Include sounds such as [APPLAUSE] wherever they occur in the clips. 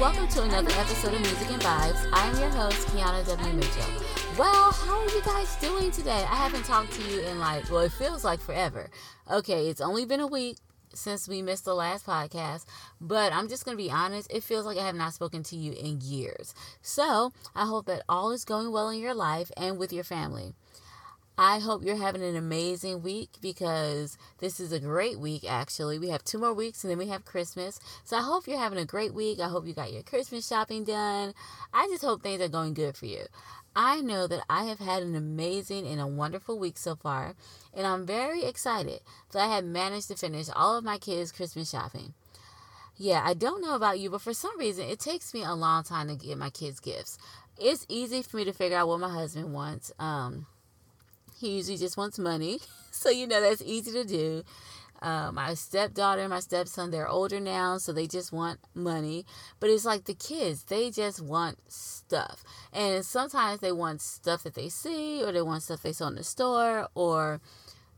welcome to another episode of Music and Vibes. I am your host, Kiana W. Mitchell. Well, how are you guys doing today? I haven't talked to you in like, well, it feels like forever. Okay, it's only been a week since we missed the last podcast, but I'm just going to be honest, it feels like I have not spoken to you in years. So I hope that all is going well in your life and with your family. I hope you're having an amazing week because this is a great week, actually. We have two more weeks and then we have Christmas. So I hope you're having a great week. I hope you got your Christmas shopping done. I just hope things are going good for you. I know that I have had an amazing and a wonderful week so far, and I'm very excited that I have managed to finish all of my kids' Christmas shopping. Yeah, I don't know about you, but for some reason, it takes me a long time to get my kids gifts. It's easy for me to figure out what my husband wants. Um, he usually just wants money. [LAUGHS] So, you know, that's easy to do. Uh, my stepdaughter and my stepson, they're older now, so they just want money. But it's like the kids, they just want stuff. And sometimes they want stuff that they see, or they want stuff they saw in the store, or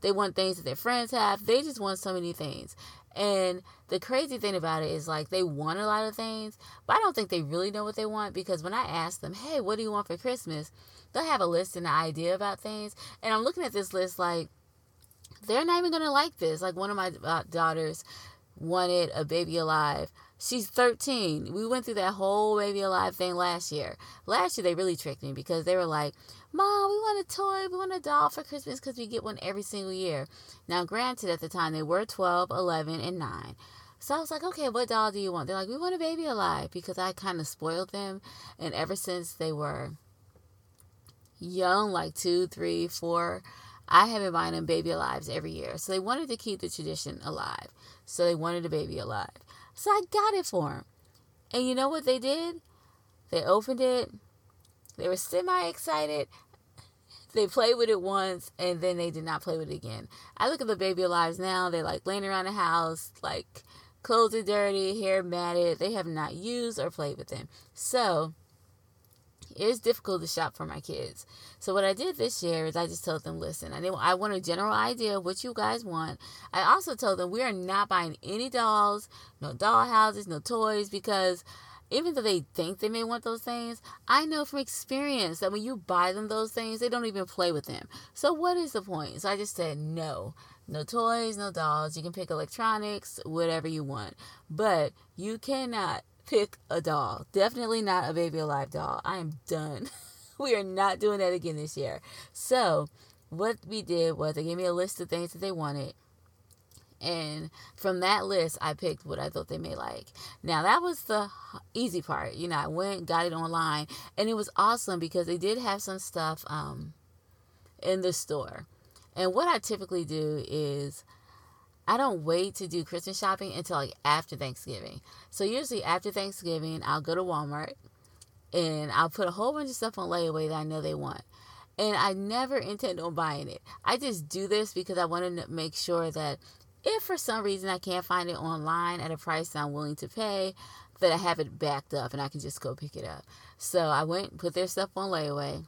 they want things that their friends have. They just want so many things. And the crazy thing about it is like they want a lot of things, but I don't think they really know what they want because when I ask them, hey, what do you want for Christmas? They'll have a list and an idea about things. And I'm looking at this list like, they're not even going to like this. Like one of my uh, daughters wanted a baby alive. She's 13. We went through that whole baby alive thing last year. Last year, they really tricked me because they were like, Mom, we want a toy, we want a doll for Christmas because we get one every single year. Now, granted, at the time, they were 12, 11, and 9. So I was like, okay, what doll do you want? They're like, we want a baby alive because I kind of spoiled them. And ever since they were young, like two, three, four, I have been buying them baby alives every year. So they wanted to keep the tradition alive. So they wanted a baby alive. So I got it for them. And you know what they did? They opened it. They were semi excited. They played with it once and then they did not play with it again. I look at the baby alives now. They're like laying around the house, like clothes are dirty, hair matted. They have not used or played with them. So it's difficult to shop for my kids. So what I did this year is I just told them, listen, I I want a general idea of what you guys want. I also told them we are not buying any dolls, no doll houses, no toys, because even though they think they may want those things, I know from experience that when you buy them those things, they don't even play with them. So what is the point? So I just said no. No toys, no dolls. You can pick electronics, whatever you want. But you cannot pick a doll. Definitely not a baby alive doll. I am done. [LAUGHS] we are not doing that again this year. So, what we did was they gave me a list of things that they wanted. And from that list, I picked what I thought they may like. Now, that was the easy part. You know, I went, got it online, and it was awesome because they did have some stuff um, in the store. And what I typically do is I don't wait to do Christmas shopping until like after Thanksgiving. So usually after Thanksgiving, I'll go to Walmart and I'll put a whole bunch of stuff on layaway that I know they want. And I never intend on buying it. I just do this because I want to make sure that if for some reason I can't find it online at a price that I'm willing to pay, that I have it backed up and I can just go pick it up. So I went and put their stuff on layaway.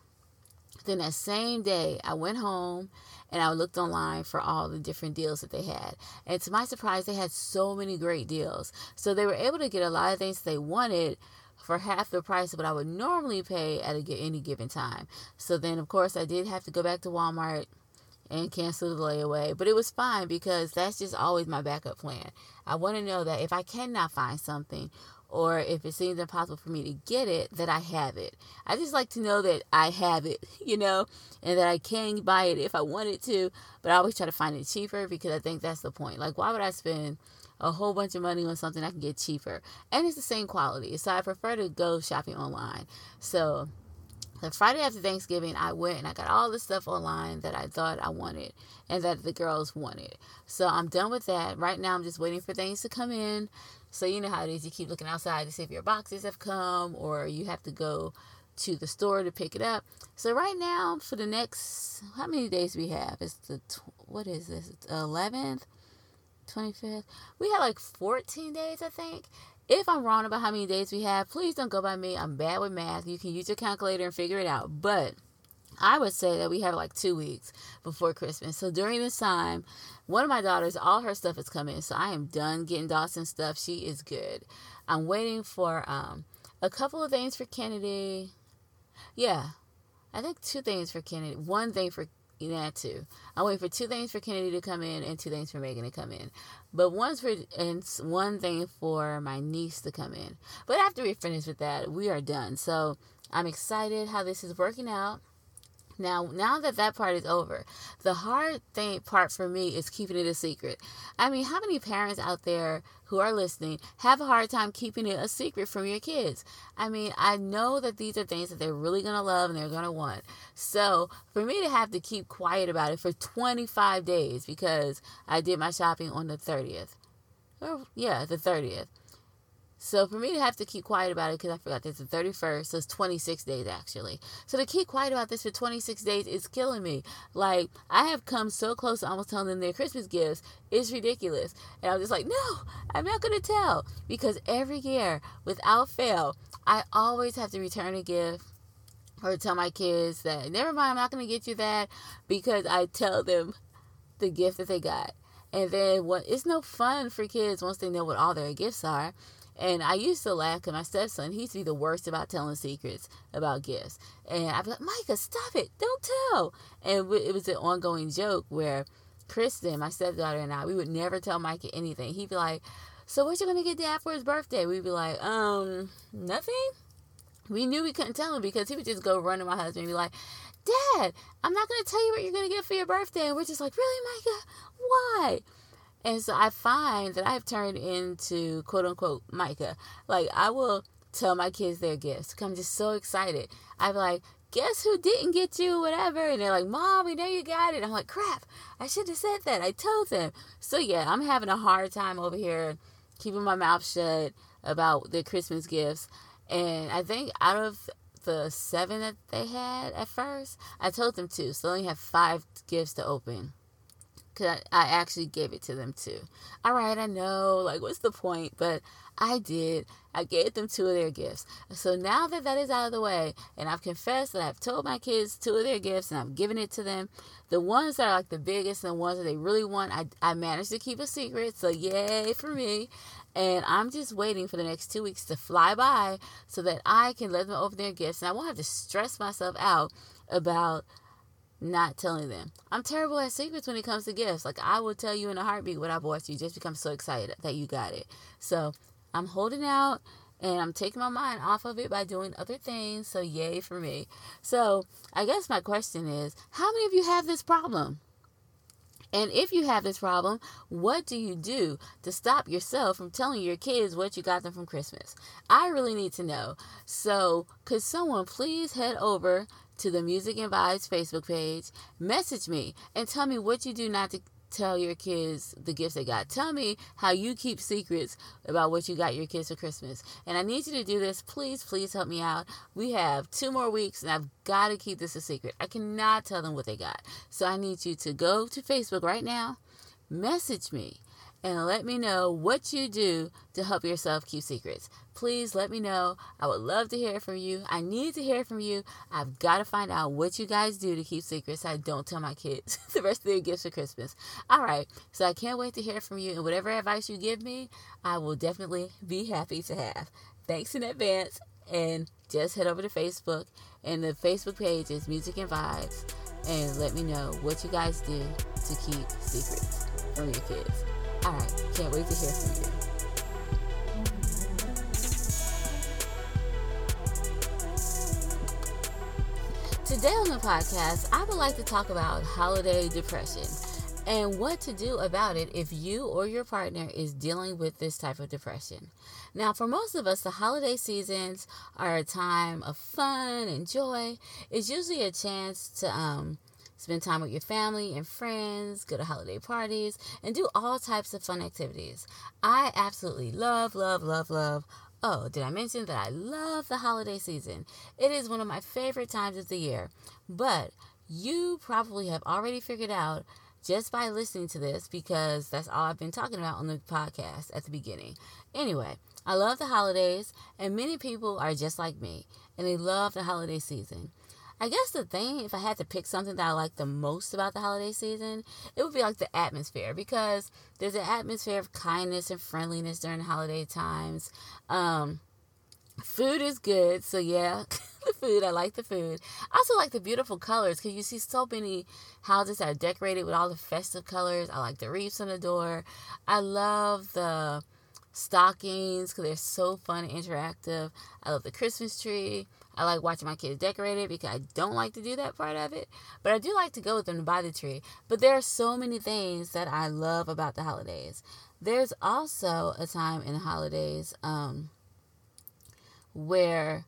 Then that same day, I went home and I looked online for all the different deals that they had. And to my surprise, they had so many great deals. So they were able to get a lot of things they wanted for half the price of what I would normally pay at a, any given time. So then, of course, I did have to go back to Walmart and cancel the layaway. But it was fine because that's just always my backup plan. I want to know that if I cannot find something or if it seems impossible for me to get it, that I have it. I just like to know that I have it, [LAUGHS] you know, and that I can buy it if I wanted to, but I always try to find it cheaper because I think that's the point. Like, why would I spend a whole bunch of money on something I can get cheaper? And it's the same quality. So I prefer to go shopping online. So the Friday after Thanksgiving, I went and I got all the stuff online that I thought I wanted and that the girls wanted. So I'm done with that. Right now, I'm just waiting for things to come in so you know how it is. You keep looking outside to see if your boxes have come or you have to go to the store to pick it up. So right now, for the next, how many days we have? It's the, what is this? 11th, 25th. We have like 14 days, I think. If I'm wrong about how many days we have, please don't go by me. I'm bad with math. You can use your calculator and figure it out. But I would say that we have like two weeks before Christmas. So during this time, one of my daughters, all her stuff is coming. So I am done getting Dawson stuff. She is good. I'm waiting for um, a couple of things for Kennedy. Yeah, I think two things for Kennedy. One thing for yeah, two. I wait for two things for Kennedy to come in and two things for Megan to come in. But one's for and one thing for my niece to come in. But after we finish with that, we are done. So I'm excited how this is working out. Now, now that that part is over, the hard thing part for me is keeping it a secret. I mean, how many parents out there who are listening have a hard time keeping it a secret from your kids? I mean, I know that these are things that they're really going to love and they're going to want. So, for me to have to keep quiet about it for 25 days because I did my shopping on the 30th. Or, yeah, the 30th so for me to have to keep quiet about it because I forgot this the 31st, so it's 26 days actually. So to keep quiet about this for 26 days is killing me. Like I have come so close to almost telling them their Christmas gifts. It's ridiculous. And I'm just like, no, I'm not gonna tell. Because every year, without fail, I always have to return a gift or tell my kids that never mind, I'm not gonna get you that because I tell them the gift that they got. And then what it's no fun for kids once they know what all their gifts are. And I used to laugh because my stepson, he used to be the worst about telling secrets about gifts. And I'd be like, Micah, stop it. Don't tell. And it was an ongoing joke where Kristen, my stepdaughter, and I, we would never tell Micah anything. He'd be like, so what you going to get dad for his birthday? We'd be like, um, nothing. We knew we couldn't tell him because he would just go run to my husband and be like, Dad, I'm not going to tell you what you're going to get for your birthday. And we're just like, really, Micah? Why? And so I find that I've turned into quote unquote Micah. Like I will tell my kids their gifts. I'm just so excited. I'm like, guess who didn't get you whatever? And they're like, Mom, we know you got it. I'm like, crap, I should have said that. I told them. So yeah, I'm having a hard time over here keeping my mouth shut about the Christmas gifts. And I think out of the seven that they had at first, I told them two. So they only have five gifts to open. Cause I, I actually gave it to them too. All right, I know, like, what's the point? But I did. I gave them two of their gifts. So now that that is out of the way, and I've confessed that I've told my kids two of their gifts and I've given it to them, the ones that are like the biggest and the ones that they really want, I, I managed to keep a secret. So yay for me. And I'm just waiting for the next two weeks to fly by so that I can let them open their gifts and I won't have to stress myself out about not telling them. I'm terrible at secrets when it comes to gifts. Like I will tell you in a heartbeat what I bought you. Just become so excited that you got it. So I'm holding out and I'm taking my mind off of it by doing other things. So yay for me. So I guess my question is, how many of you have this problem? And if you have this problem, what do you do to stop yourself from telling your kids what you got them from Christmas? I really need to know. So, could someone please head over to the Music and Vibes Facebook page, message me and tell me what you do not to tell your kids the gifts they got. Tell me how you keep secrets about what you got your kids for Christmas. And I need you to do this. Please, please help me out. We have two more weeks and I've got to keep this a secret. I cannot tell them what they got. So I need you to go to Facebook right now, message me, and let me know what you do to help yourself keep secrets. Please let me know. I would love to hear from you. I need to hear from you. I've got to find out what you guys do to keep secrets. I don't tell my kids [LAUGHS] the rest of their gifts for Christmas. All right. So I can't wait to hear from you. And whatever advice you give me, I will definitely be happy to have. Thanks in advance. And just head over to Facebook. And the Facebook page is Music and Vibes. And let me know what you guys do to keep secrets from your kids. All right, can't wait to hear from you. Today on the podcast, I would like to talk about holiday depression and what to do about it if you or your partner is dealing with this type of depression. Now, for most of us, the holiday seasons are a time of fun and joy. It's usually a chance to um, Spend time with your family and friends, go to holiday parties, and do all types of fun activities. I absolutely love, love, love, love. Oh, did I mention that I love the holiday season? It is one of my favorite times of the year. But you probably have already figured out just by listening to this because that's all I've been talking about on the podcast at the beginning. Anyway, I love the holidays, and many people are just like me, and they love the holiday season. I guess the thing, if I had to pick something that I like the most about the holiday season, it would be like the atmosphere because there's an atmosphere of kindness and friendliness during holiday times. Um, food is good, so yeah, [LAUGHS] the food. I like the food. I also like the beautiful colors because you see so many houses that are decorated with all the festive colors. I like the wreaths on the door. I love the stockings because they're so fun and interactive. I love the Christmas tree. I like watching my kids decorate it because I don't like to do that part of it. But I do like to go with them to buy the tree. But there are so many things that I love about the holidays. There's also a time in the holidays um, where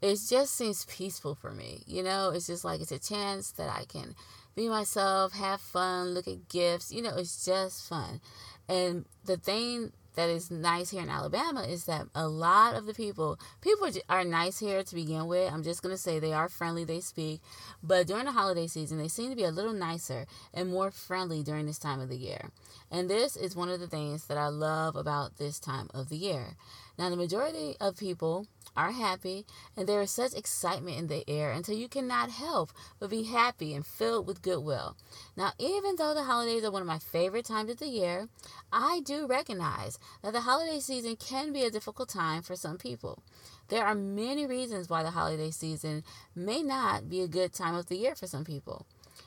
it just seems peaceful for me. You know, it's just like it's a chance that I can be myself, have fun, look at gifts. You know, it's just fun. And the thing that is nice here in Alabama is that a lot of the people, people are nice here to begin with. I'm just going to say they are friendly, they speak. But during the holiday season, they seem to be a little nicer and more friendly during this time of the year. And this is one of the things that I love about this time of the year. Now, the majority of people are happy, and there is such excitement in the air until you cannot help but be happy and filled with goodwill. Now, even though the holidays are one of my favorite times of the year, I do recognize that the holiday season can be a difficult time for some people. There are many reasons why the holiday season may not be a good time of the year for some people.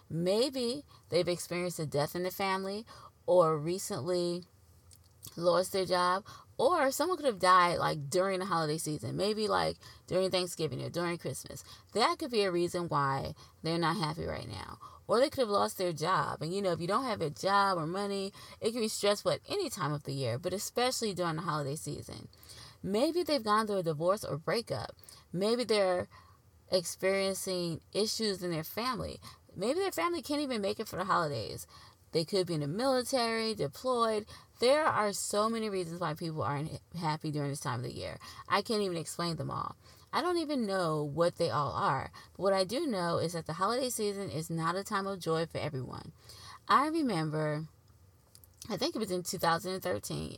Maybe they've experienced a death in the family or recently lost their job or someone could have died like during the holiday season, maybe like during Thanksgiving or during Christmas. That could be a reason why they're not happy right now. Or they could have lost their job. And you know, if you don't have a job or money, it can be stressful at any time of the year, but especially during the holiday season. Maybe they've gone through a divorce or breakup. Maybe they're experiencing issues in their family. Maybe their family can't even make it for the holidays. They could be in the military, deployed. There are so many reasons why people aren't happy during this time of the year. I can't even explain them all. I don't even know what they all are. But what I do know is that the holiday season is not a time of joy for everyone. I remember, I think it was in 2013,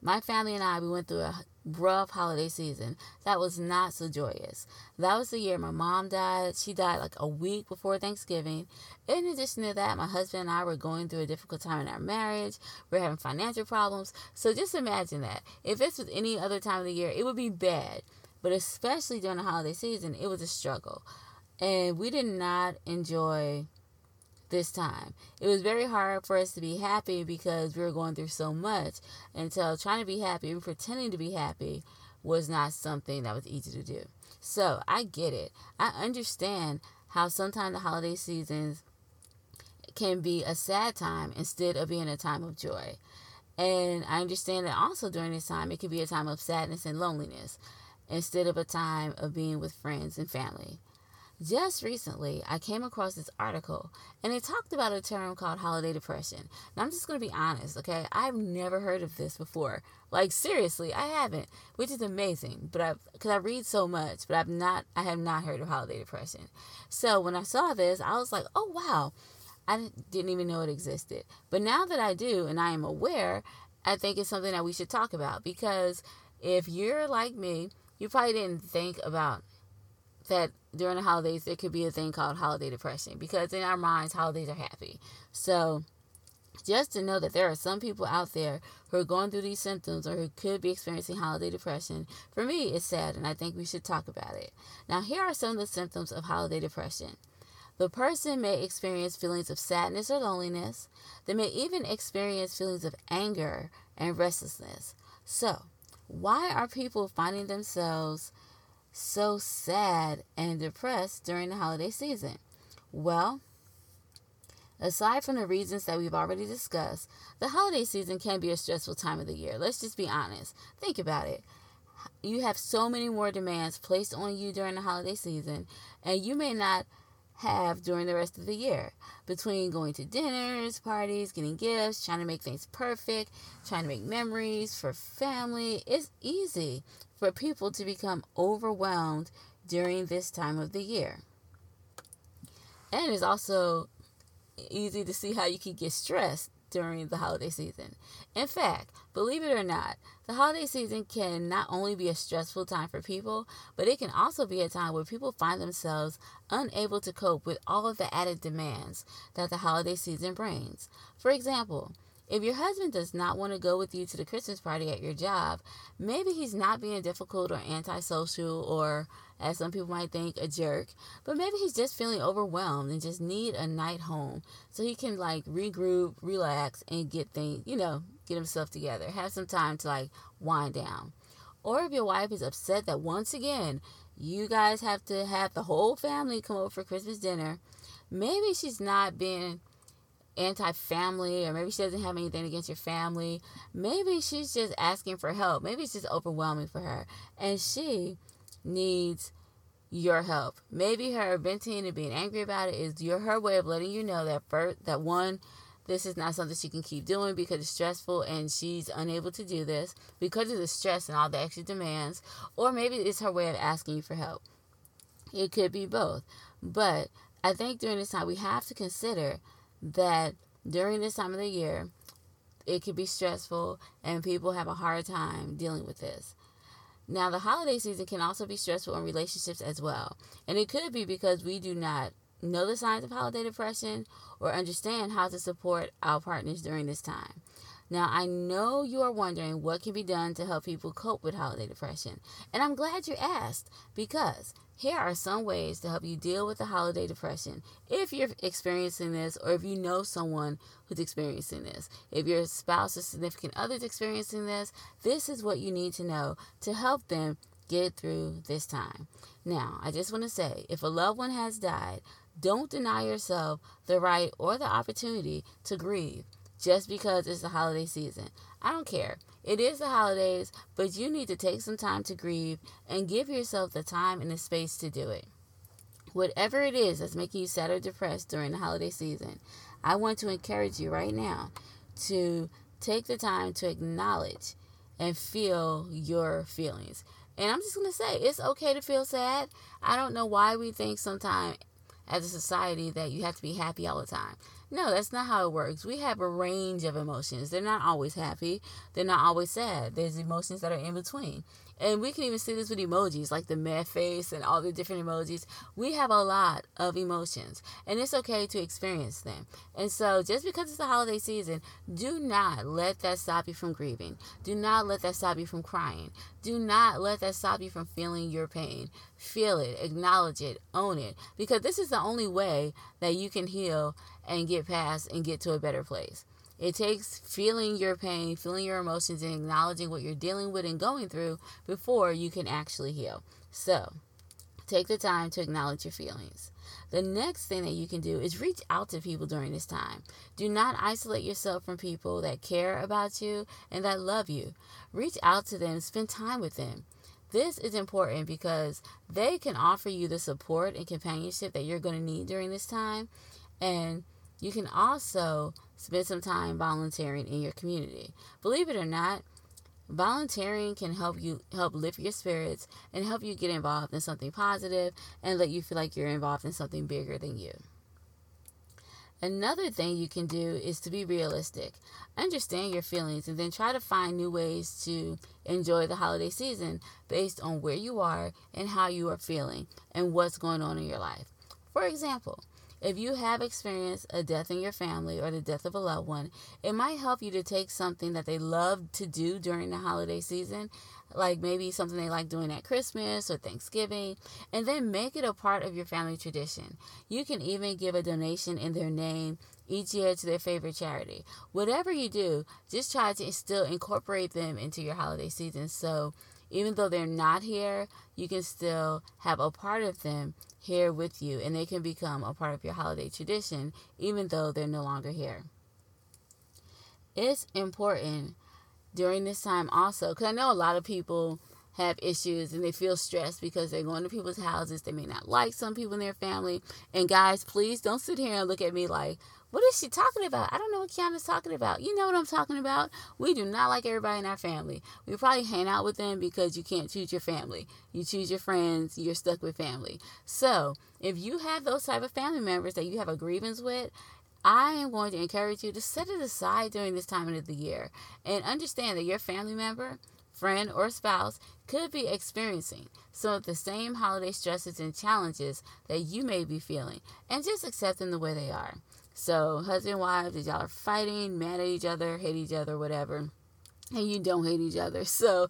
my family and I, we went through a rough holiday season that was not so joyous. That was the year my mom died. She died like a week before Thanksgiving. In addition to that, my husband and I were going through a difficult time in our marriage. We are having financial problems. So just imagine that. If this was any other time of the year, it would be bad. But especially during the holiday season, it was a struggle. And we did not enjoy this time. It was very hard for us to be happy because we were going through so much. Until trying to be happy, even pretending to be happy, was not something that was easy to do. So I get it. I understand how sometimes the holiday seasons can be a sad time instead of being a time of joy. And I understand that also during this time, it can be a time of sadness and loneliness instead of a time of being with friends and family. Just recently, I came across this article and it talked about a term called holiday depression. Now, I'm just going to be honest, okay? I've never heard of this before. Like, seriously, I haven't, which is amazing, but I've, because I read so much, but I've not, I have not heard of holiday depression. So when I saw this, I was like, oh, wow, I didn't even know it existed. But now that I do and I am aware, I think it's something that we should talk about because if you're like me, you probably didn't think about that during the holidays there could be a thing called holiday depression because in our minds holidays are happy. So just to know that there are some people out there who are going through these symptoms or who could be experiencing holiday depression, for me, it's sad and I think we should talk about it. Now, here are some of the symptoms of holiday depression. The person may experience feelings of sadness or loneliness. They may even experience feelings of anger and restlessness. So, why are people finding themselves so sad and depressed during the holiday season? Well, aside from the reasons that we've already discussed, the holiday season can be a stressful time of the year. Let's just be honest. Think about it. You have so many more demands placed on you during the holiday season, and you may not have during the rest of the year between going to dinners, parties, getting gifts, trying to make things perfect, trying to make memories for family. It's easy for people to become overwhelmed during this time of the year. And it's also easy to see how you can get stressed during the holiday season. In fact, believe it or not, the holiday season can not only be a stressful time for people, but it can also be a time where people find themselves unable to cope with all of the added demands that the holiday season brings. For example, if your husband does not want to go with you to the Christmas party at your job, maybe he's not being difficult or antisocial or, as some people might think, a jerk, but maybe he's just feeling overwhelmed and just need a night home so he can like regroup, relax, and get things, you know, get himself together, have some time to like wind down. Or if your wife is upset that once again you guys have to have the whole family come over for Christmas dinner, maybe she's not being anti family, or maybe she doesn't have anything against your family. Maybe she's just asking for help. Maybe it's just overwhelming for her. And she needs your help. Maybe her venting and being angry about it is your her way of letting you know that first that one, this is not something she can keep doing because it's stressful and she's unable to do this because of the stress and all the extra demands. Or maybe it's her way of asking you for help. It could be both. But I think during this time we have to consider that during this time of the year, it can be stressful and people have a hard time dealing with this. Now, the holiday season can also be stressful in relationships as well. And it could be because we do not know the signs of holiday depression or understand how to support our partners during this time. Now, I know you are wondering what can be done to help people cope with holiday depression. And I'm glad you asked because here are some ways to help you deal with the holiday depression if you're experiencing this or if you know someone who's experiencing this. If your spouse or significant other is experiencing this, this is what you need to know to help them get through this time. Now, I just want to say if a loved one has died, don't deny yourself the right or the opportunity to grieve just because it's the holiday season. I don't care. It is the holidays, but you need to take some time to grieve and give yourself the time and the space to do it. Whatever it is that's making you sad or depressed during the holiday season, I want to encourage you right now to take the time to acknowledge and feel your feelings. And I'm just going to say, it's okay to feel sad. I don't know why we think sometimes as a society that you have to be happy all the time. No, that's not how it works. We have a range of emotions. They're not always happy, they're not always sad. There's emotions that are in between. And we can even see this with emojis, like the mad face and all the different emojis. We have a lot of emotions, and it's okay to experience them. And so, just because it's the holiday season, do not let that stop you from grieving. Do not let that stop you from crying. Do not let that stop you from feeling your pain. Feel it, acknowledge it, own it, because this is the only way that you can heal and get past and get to a better place. It takes feeling your pain, feeling your emotions, and acknowledging what you're dealing with and going through before you can actually heal. So, take the time to acknowledge your feelings. The next thing that you can do is reach out to people during this time. Do not isolate yourself from people that care about you and that love you. Reach out to them, spend time with them. This is important because they can offer you the support and companionship that you're going to need during this time. And you can also spend some time volunteering in your community. Believe it or not, volunteering can help you help lift your spirits and help you get involved in something positive and let you feel like you're involved in something bigger than you. Another thing you can do is to be realistic. Understand your feelings and then try to find new ways to enjoy the holiday season based on where you are and how you are feeling and what's going on in your life. For example, if you have experienced a death in your family or the death of a loved one, it might help you to take something that they love to do during the holiday season, like maybe something they like doing at Christmas or Thanksgiving, and then make it a part of your family tradition. You can even give a donation in their name each year to their favorite charity. Whatever you do, just try to still incorporate them into your holiday season so even though they're not here, you can still have a part of them here with you and they can become a part of your holiday tradition even though they're no longer here. It's important during this time also because I know a lot of people have issues and they feel stressed because they're going to people's houses. They may not like some people in their family. And guys, please don't sit here and look at me like, what is she talking about? I don't know what Kiana's talking about. You know what I'm talking about. We do not like everybody in our family. We probably hang out with them because you can't choose your family. You choose your friends, you're stuck with family. So if you have those type of family members that you have a grievance with, I am going to encourage you to set it aside during this time of the year and understand that your family member, friend, or spouse could be experiencing some of the same holiday stresses and challenges that you may be feeling and just accept them the way they are. So, husband and wife, if y'all are fighting, mad at each other, hate each other, whatever, and you don't hate each other. [LAUGHS] So,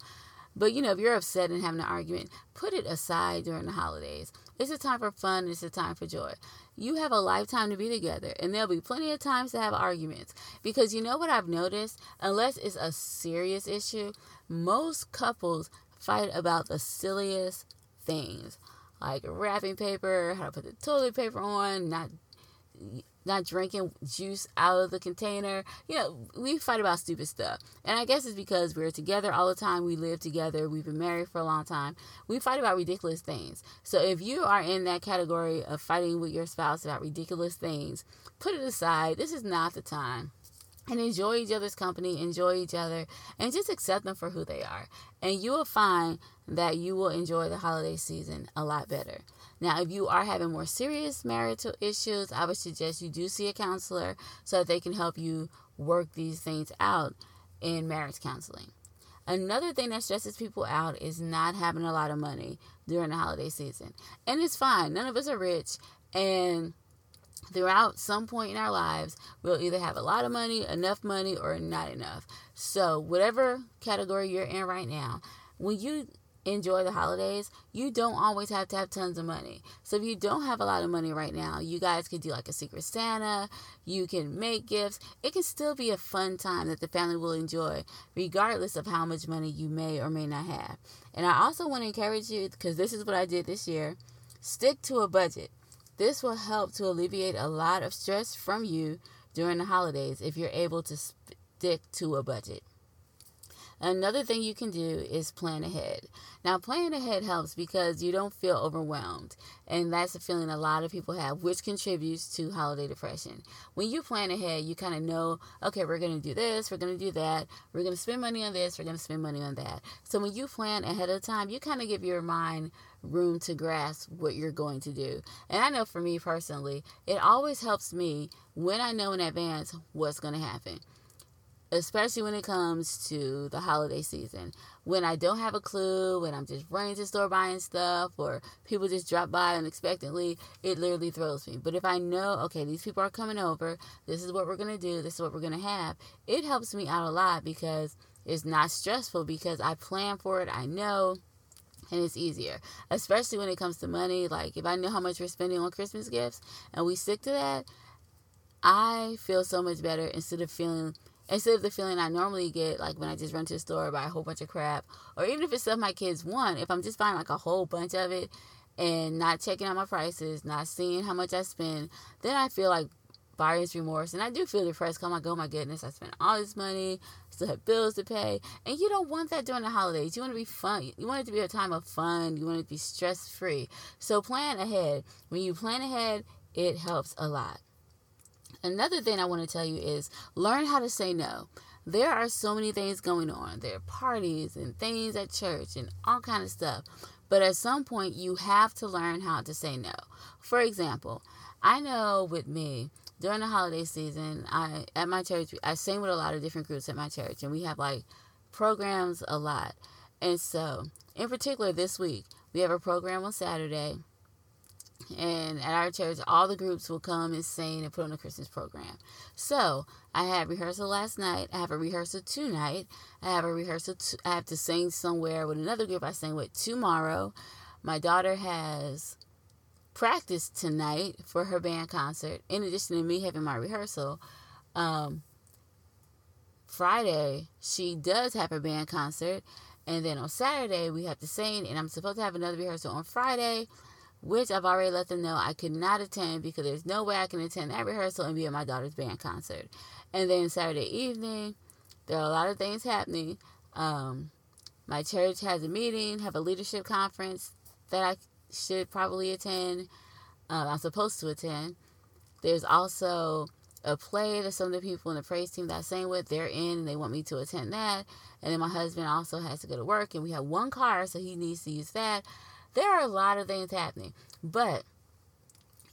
but you know, if you're upset and having an argument, put it aside during the holidays. It's a time for fun, it's a time for joy. You have a lifetime to be together, and there'll be plenty of times to have arguments. Because you know what I've noticed? Unless it's a serious issue, most couples fight about the silliest things like wrapping paper, how to put the toilet paper on, not not drinking juice out of the container. You know, we fight about stupid stuff. And I guess it's because we're together all the time. We live together. We've been married for a long time. We fight about ridiculous things. So if you are in that category of fighting with your spouse about ridiculous things, put it aside. This is not the time and enjoy each other's company, enjoy each other, and just accept them for who they are. And you will find that you will enjoy the holiday season a lot better. Now, if you are having more serious marital issues, I would suggest you do see a counselor so that they can help you work these things out in marriage counseling. Another thing that stresses people out is not having a lot of money during the holiday season. And it's fine. None of us are rich. And throughout some point in our lives, we'll either have a lot of money, enough money, or not enough. So, whatever category you're in right now, when you enjoy the holidays, you don't always have to have tons of money. So if you don't have a lot of money right now, you guys could do like a secret Santa, you can make gifts. It can still be a fun time that the family will enjoy regardless of how much money you may or may not have. And I also want to encourage you because this is what I did this year, stick to a budget. This will help to alleviate a lot of stress from you during the holidays if you're able to stick to a budget. Another thing you can do is plan ahead. Now, planning ahead helps because you don't feel overwhelmed. And that's a feeling a lot of people have, which contributes to holiday depression. When you plan ahead, you kind of know, okay, we're going to do this, we're going to do that, we're going to spend money on this, we're going to spend money on that. So when you plan ahead of time, you kind of give your mind room to grasp what you're going to do. And I know for me personally, it always helps me when I know in advance what's going to happen especially when it comes to the holiday season. When I don't have a clue, when I'm just running to store buying stuff, or people just drop by unexpectedly, it literally throws me. But if I know, okay, these people are coming over, this is what we're to do, this is what we're to have, it helps me out a lot because it's not stressful because I plan for it, I know. And it's easier, especially when it comes to money. Like, if I know how much we're spending on Christmas gifts and we stick to that, I feel so much better instead of feeling instead of the feeling I normally get, like when I just run to the store, buy a whole bunch of crap, or even if it's stuff my kids want, if I'm just buying like a whole bunch of it and not checking out my prices, not seeing how much I spend, then I feel like buyer's remorse. And I do feel depressed. I'm like, oh my goodness, I spent all this money, still have bills to pay. And you don't want that during the holidays. You want to be fun. You want it to be a time of fun. You want it to be stress free. So plan ahead. When you plan ahead, it helps a lot. Another thing I want to tell you is learn how to say no. There are so many things going on. There are parties and things at church and all kind of stuff. But at some point you have to learn how to say no. For example, I know with me during the holiday season, I at my church I sing with a lot of different groups at my church and we have like programs a lot. And so, in particular this week, we have a program on Saturday and at our church all the groups will come and sing and put on a christmas program. So i had rehearsal last night. I have a rehearsal tonight. I have a rehearsal t- I have to sing somewhere with another group i sing with tomorrow. My daughter has practice tonight for her band concert in addition to me having my rehearsal. Um, friday she does have her band concert and then on saturday we have to sing and i'm supposed to have another rehearsal on friday which I've already let them know I could not attend because there's no way I can attend that rehearsal and be at my daughter's band concert. And then Saturday evening, there are a lot of things happening. Um, my church has a meeting, have a leadership conference that I should probably attend. Uh, I'm supposed to attend. There's also a play that some of the people in the praise team that I sang with, they're in and they want me to attend that. And then my husband also has to go to work and we have one car, so he needs to use that. There are a lot of things happening. But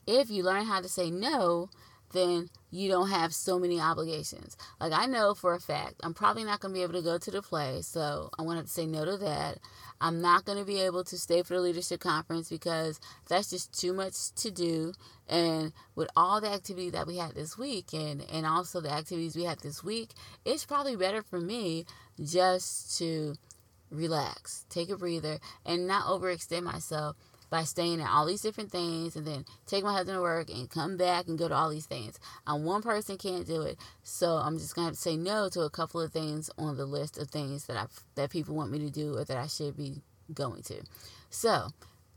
if you learn how to say no, then you don't have so many obligations. Like I know for a fact, I'm probably not going to be able to go to the play, so I'm going to to say no to that. I'm not going to be able to stay for the leadership conference because that's just too much to do. And with all the activity that we had this week and, and also the activities we had this week, it's probably better for me just to relax, take a breather, and not overextend myself by staying at all these different things and then take my husband to work and come back and go to all these things. I'm one person can't do it. So I'm just gonna have to say no to a couple of things on the list of things that I that people want me to do or that I should be going to. So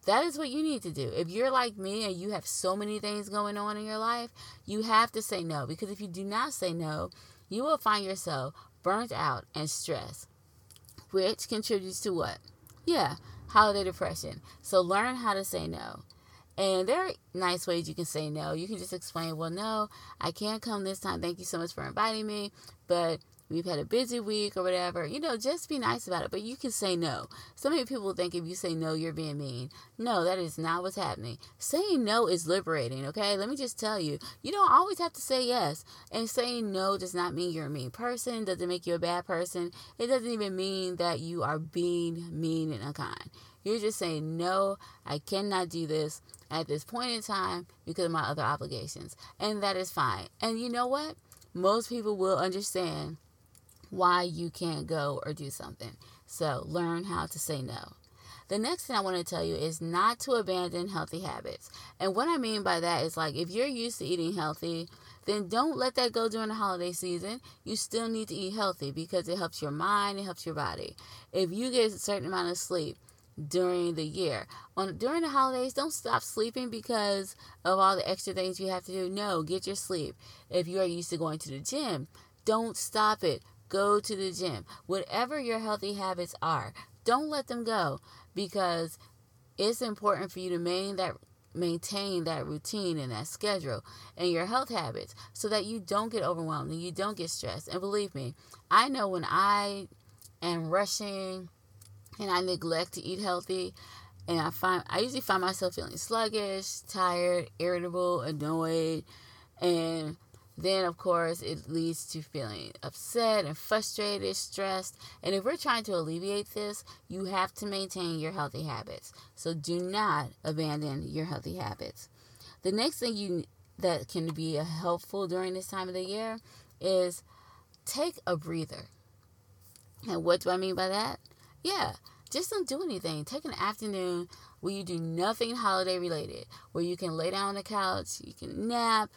that is what you need to do. If you're like me and you have so many things going on in your life, you have to say no because if you do not say no, you will find yourself burnt out and stressed, which contributes to what? Yeah, holiday depression. So learn how to say no. And there are nice ways you can say no. You can just explain, well, no, I can't come this time. Thank you so much for inviting me, but we've had a busy week or whatever, you know, just be nice about it. But you can say no. So many people think if you say no, you're being mean. No, that is not what's happening. Saying no is liberating, okay? Let me just tell you, you don't always have to say yes. And saying no does not mean you're a mean person, doesn't make you a bad person. It doesn't even mean that you are being mean and unkind. You're just saying, no, I cannot do this at this point in time because of my other obligations. And that is fine. And you know what? Most people will understand why you can't go or do something. So learn how to say no. The next thing I want to tell you is not to abandon healthy habits. And what I mean by that is like if you're used to eating healthy, then don't let that go during the holiday season. You still need to eat healthy because it helps your mind, it helps your body. If you get a certain amount of sleep during the year, on during the holidays, don't stop sleeping because of all the extra things you have to do. No, get your sleep. If you are used to going to the gym, don't stop it go to the gym. Whatever your healthy habits are, don't let them go because it's important for you to maintain that maintain that routine and that schedule and your health habits so that you don't get overwhelmed and you don't get stressed. And believe me, I know when I am rushing and I neglect to eat healthy and I find I usually find myself feeling sluggish, tired, irritable, annoyed, and then of course it leads to feeling upset and frustrated, stressed. And if we're trying to alleviate this, you have to maintain your healthy habits. So do not abandon your healthy habits. The next thing you that can be helpful during this time of the year is take a breather. And what do I mean by that? Yeah, just don't do anything. Take an afternoon where you do nothing holiday related, where you can lay down on the couch, you can nap,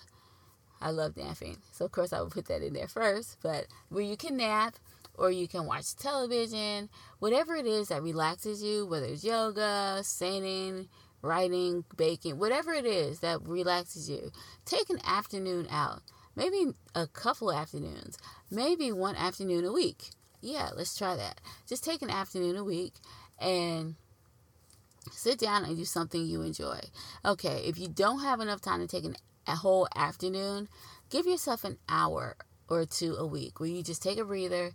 I love napping. So, of course, I would put that in there first. But where you can nap or you can watch television, whatever it is that relaxes you, whether it's yoga, singing, writing, baking, whatever it is that relaxes you, take an afternoon out. Maybe a couple afternoons, maybe one afternoon a week. Yeah, let's try that. Just take an afternoon a week and sit down and do something you enjoy. Okay, if you don't have enough time to take an a whole afternoon, give yourself an hour or two a week where you just take a breather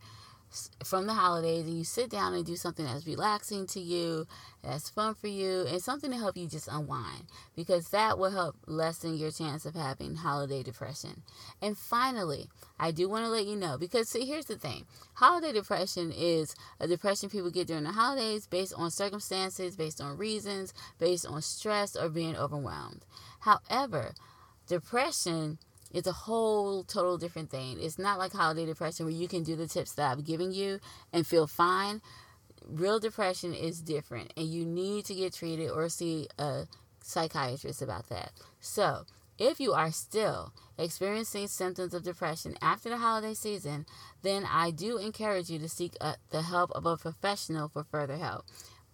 from the holidays and you sit down and do something that's relaxing to you, that's fun for you, and something to help you just unwind because that will help lessen your chance of having holiday depression. And finally, I do want to let you know because see, here's the thing holiday depression is a depression people get during the holidays based on circumstances, based on reasons, based on stress, or being overwhelmed. However, Depression is a whole total different thing. It's not like holiday depression where you can do the tips that I've given you and feel fine. Real depression is different, and you need to get treated or see a psychiatrist about that. So, if you are still experiencing symptoms of depression after the holiday season, then I do encourage you to seek a, the help of a professional for further help.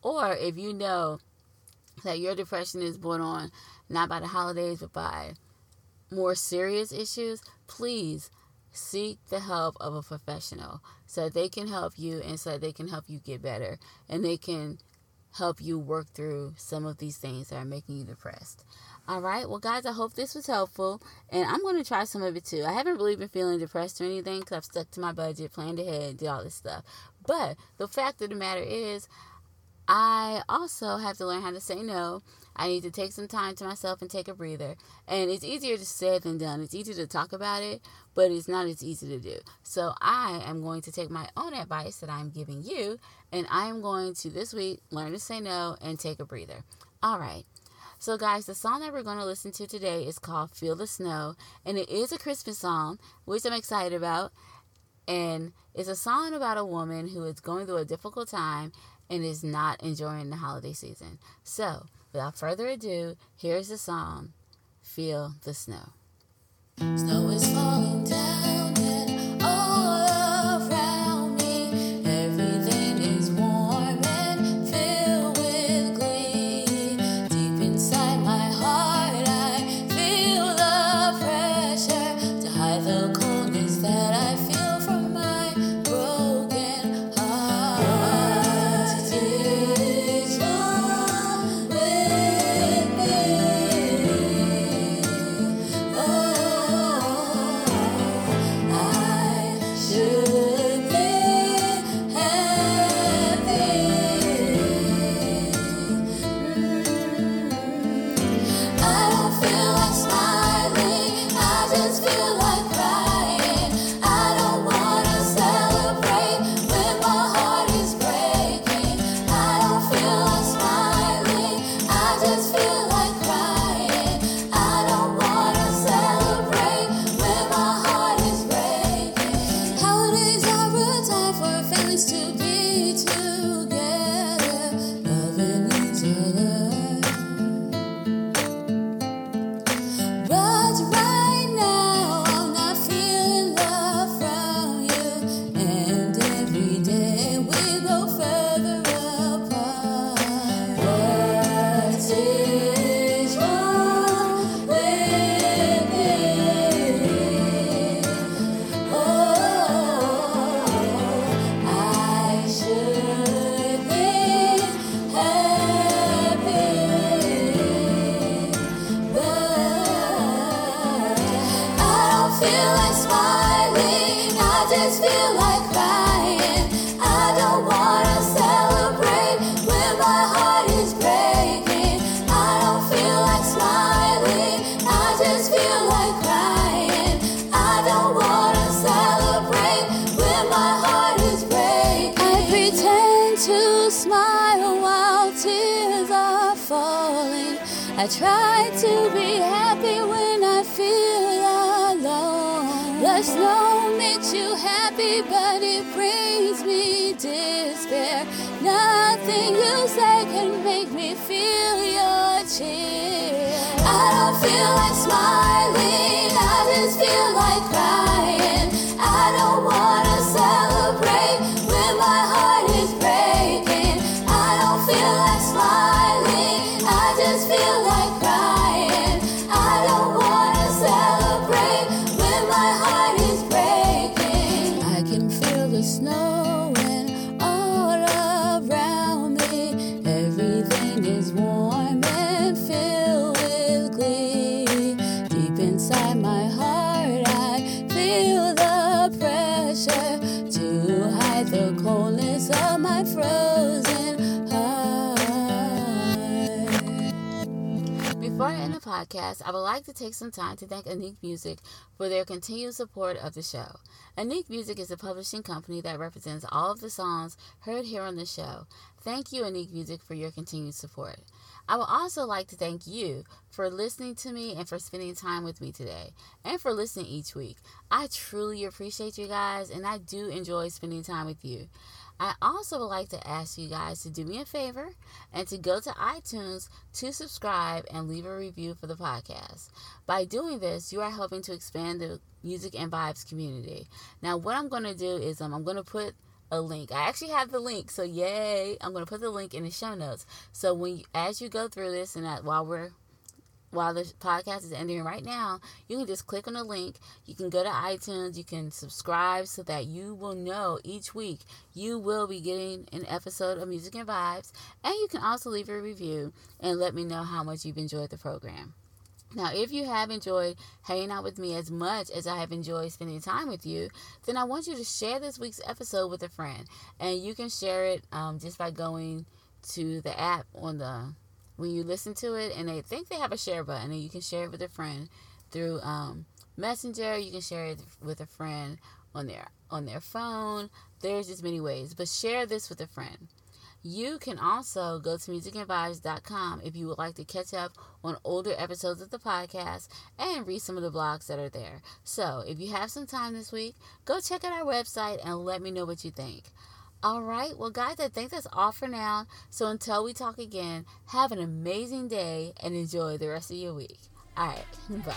Or if you know that your depression is born on not by the holidays but by more serious issues, please seek the help of a professional so they can help you and so they can help you get better and they can help you work through some of these things that are making you depressed. All right, well, guys, I hope this was helpful, and I'm going to try some of it too. I haven't really been feeling depressed or anything because I've stuck to my budget, planned ahead, did all this stuff. But the fact of the matter is, I also have to learn how to say no. I need to take some time to myself and take a breather. And it's easier to say than done. It's easy to talk about it, but it's not as easy to do. So I am going to take my own advice that I'm giving you, and I am going to this week learn to say no and take a breather. All right. So, guys, the song that we're going to listen to today is called Feel the Snow, and it is a Christmas song, which I'm excited about. And it's a song about a woman who is going through a difficult time and is not enjoying the holiday season. So, without further ado, here's the song Feel the Snow. Snow is falling down I try to be happy when I feel alone. The snow makes you happy, but it brings me despair. Nothing you say can make me feel your cheer. I don't feel like smiling, I just feel like crying. The podcast, I would like to take some time to thank Anik Music for their continued support of the show. Anik Music is a publishing company that represents all of the songs heard here on the show. Thank you, Anik Music, for your continued support. I would also like to thank you for listening to me and for spending time with me today and for listening each week. I truly appreciate you guys and I do enjoy spending time with you. I also would like to ask you guys to do me a favor and to go to iTunes to subscribe and leave a review for the podcast. By doing this, you are helping to expand the music and vibes community. Now, what I'm going to do is um, I'm going to put a link. I actually have the link, so yay! I'm going to put the link in the show notes. So when you, as you go through this and that while we're while the podcast is ending right now, you can just click on the link. You can go to iTunes. You can subscribe so that you will know each week you will be getting an episode of Music and Vibes. And you can also leave a review and let me know how much you've enjoyed the program. Now, if you have enjoyed hanging out with me as much as I have enjoyed spending time with you, then I want you to share this week's episode with a friend. And you can share it um, just by going to the app on the when you listen to it, and they think they have a share button, and you can share it with a friend through um, Messenger. You can share it with a friend on their on their phone. There's just many ways, but share this with a friend. You can also go to musicandvibes.com if you would like to catch up on older episodes of the podcast and read some of the blogs that are there. So, if you have some time this week, go check out our website and let me know what you think. All right. Well, guys, I think that's all for now. So until we talk again, have an amazing day and enjoy the rest of your week. All right. [LAUGHS] Bye.